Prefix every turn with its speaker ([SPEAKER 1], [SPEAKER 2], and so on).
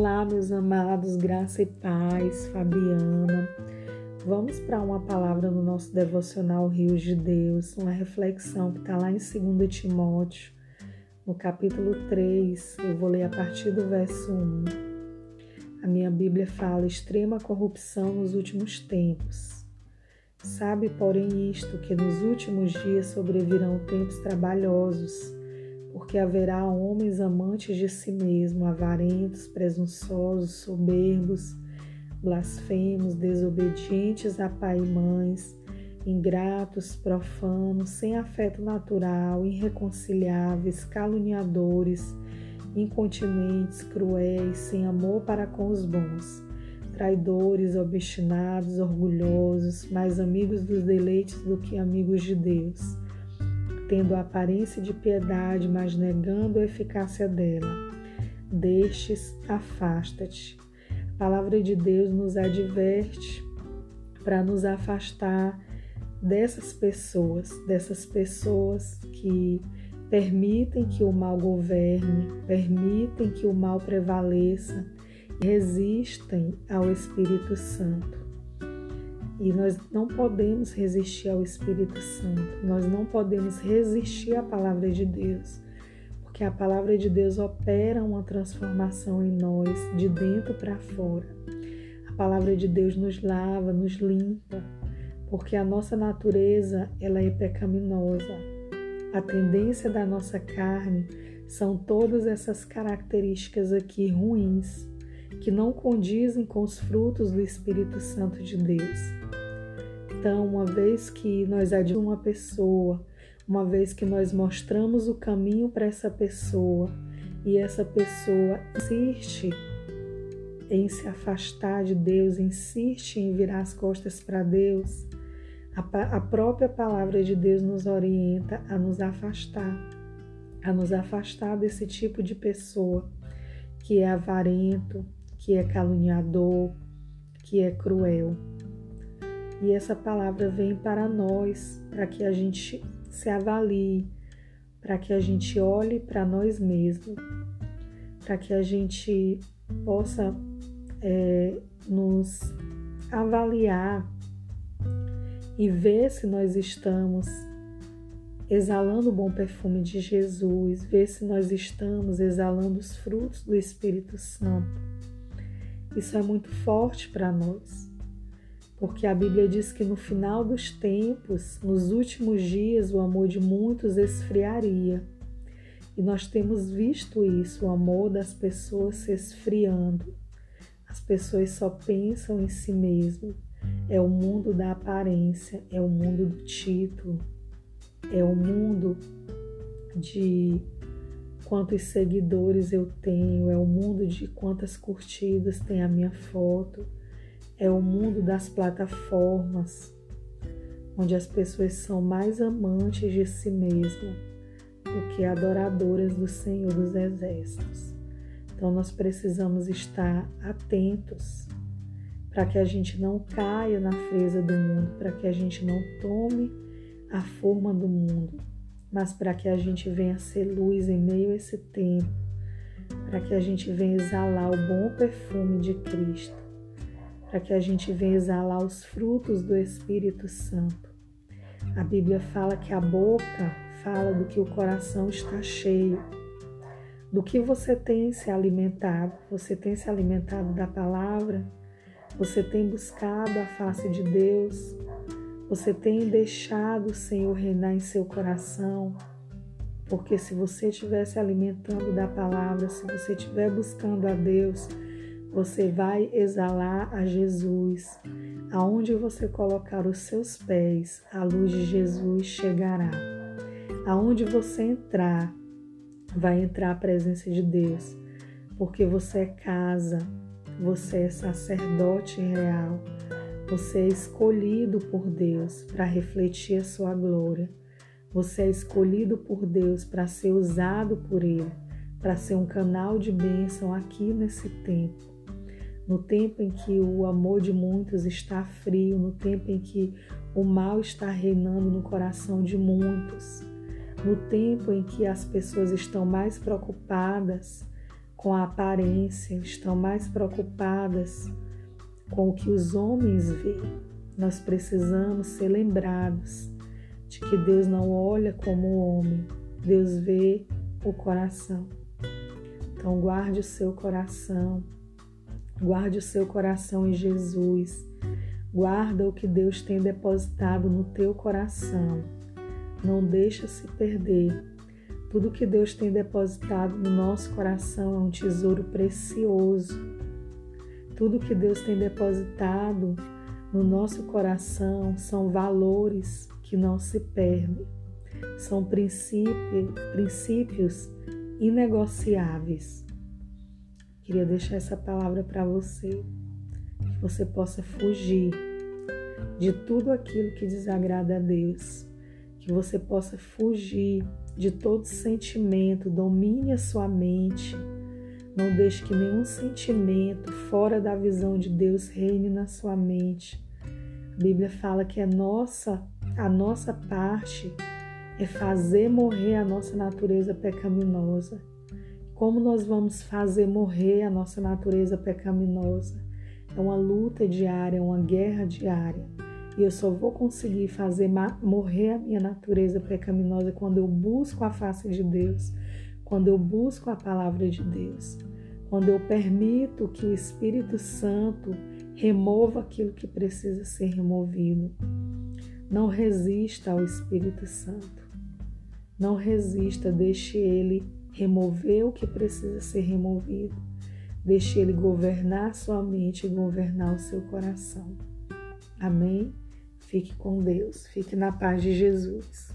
[SPEAKER 1] Olá, meus amados, graça e paz, Fabiana. Vamos para uma palavra no nosso devocional Rios de Deus, uma reflexão que está lá em 2 Timóteo, no capítulo 3. Eu vou ler a partir do verso 1. A minha Bíblia fala: extrema corrupção nos últimos tempos. Sabe, porém, isto, que nos últimos dias sobrevirão tempos trabalhosos porque haverá homens amantes de si mesmo, avarentos, presunçosos, soberbos, blasfemos, desobedientes a pai e mães, ingratos, profanos, sem afeto natural, irreconciliáveis, caluniadores, incontinentes, cruéis, sem amor para com os bons, traidores, obstinados, orgulhosos, mais amigos dos deleites do que amigos de Deus tendo a aparência de piedade, mas negando a eficácia dela. Destes, afasta-te. A palavra de Deus nos adverte para nos afastar dessas pessoas, dessas pessoas que permitem que o mal governe, permitem que o mal prevaleça, resistem ao Espírito Santo. E nós não podemos resistir ao Espírito Santo, nós não podemos resistir à palavra de Deus, porque a palavra de Deus opera uma transformação em nós, de dentro para fora. A palavra de Deus nos lava, nos limpa, porque a nossa natureza ela é pecaminosa. A tendência da nossa carne são todas essas características aqui ruins que não condizem com os frutos do Espírito Santo de Deus. Então, uma vez que nós admiramos uma pessoa, uma vez que nós mostramos o caminho para essa pessoa e essa pessoa insiste em se afastar de Deus, insiste em virar as costas para Deus, a, a própria palavra de Deus nos orienta a nos afastar, a nos afastar desse tipo de pessoa que é avarento, que é caluniador, que é cruel. E essa palavra vem para nós, para que a gente se avalie, para que a gente olhe para nós mesmos, para que a gente possa é, nos avaliar e ver se nós estamos exalando o bom perfume de Jesus, ver se nós estamos exalando os frutos do Espírito Santo. Isso é muito forte para nós porque a Bíblia diz que no final dos tempos, nos últimos dias, o amor de muitos esfriaria. E nós temos visto isso, o amor das pessoas se esfriando. As pessoas só pensam em si mesmo. É o mundo da aparência, é o mundo do título, é o mundo de quantos seguidores eu tenho, é o mundo de quantas curtidas tem a minha foto é o mundo das plataformas, onde as pessoas são mais amantes de si mesmas do que adoradoras do Senhor dos Exércitos. Então nós precisamos estar atentos para que a gente não caia na fresa do mundo, para que a gente não tome a forma do mundo, mas para que a gente venha ser luz em meio a esse tempo, para que a gente venha exalar o bom perfume de Cristo para que a gente venha exalar os frutos do Espírito Santo. A Bíblia fala que a boca fala do que o coração está cheio. Do que você tem se alimentado? Você tem se alimentado da palavra? Você tem buscado a face de Deus? Você tem deixado o Senhor reinar em seu coração? Porque se você estiver se alimentando da palavra, se você estiver buscando a Deus, você vai exalar a Jesus. Aonde você colocar os seus pés, a luz de Jesus chegará. Aonde você entrar, vai entrar a presença de Deus, porque você é casa, você é sacerdote real, você é escolhido por Deus para refletir a sua glória. Você é escolhido por Deus para ser usado por Ele, para ser um canal de bênção aqui nesse tempo no tempo em que o amor de muitos está frio, no tempo em que o mal está reinando no coração de muitos, no tempo em que as pessoas estão mais preocupadas com a aparência, estão mais preocupadas com o que os homens veem. Nós precisamos ser lembrados de que Deus não olha como o homem, Deus vê o coração. Então, guarde o seu coração, guarde o seu coração em Jesus, guarda o que Deus tem depositado no teu coração. Não deixa se perder. Tudo que Deus tem depositado no nosso coração é um tesouro precioso. Tudo que Deus tem depositado no nosso coração são valores que não se perdem. São princípios, princípios inegociáveis. Queria deixar essa palavra para você, que você possa fugir de tudo aquilo que desagrada a Deus, que você possa fugir de todo sentimento, domine a sua mente. Não deixe que nenhum sentimento fora da visão de Deus reine na sua mente. A Bíblia fala que a nossa, a nossa parte é fazer morrer a nossa natureza pecaminosa. Como nós vamos fazer morrer a nossa natureza pecaminosa? É uma luta diária, é uma guerra diária. E eu só vou conseguir fazer morrer a minha natureza pecaminosa quando eu busco a face de Deus, quando eu busco a palavra de Deus, quando eu permito que o Espírito Santo remova aquilo que precisa ser removido. Não resista ao Espírito Santo. Não resista, deixe ele remover o que precisa ser removido. Deixe ele governar sua mente e governar o seu coração. Amém? Fique com Deus, fique na paz de Jesus.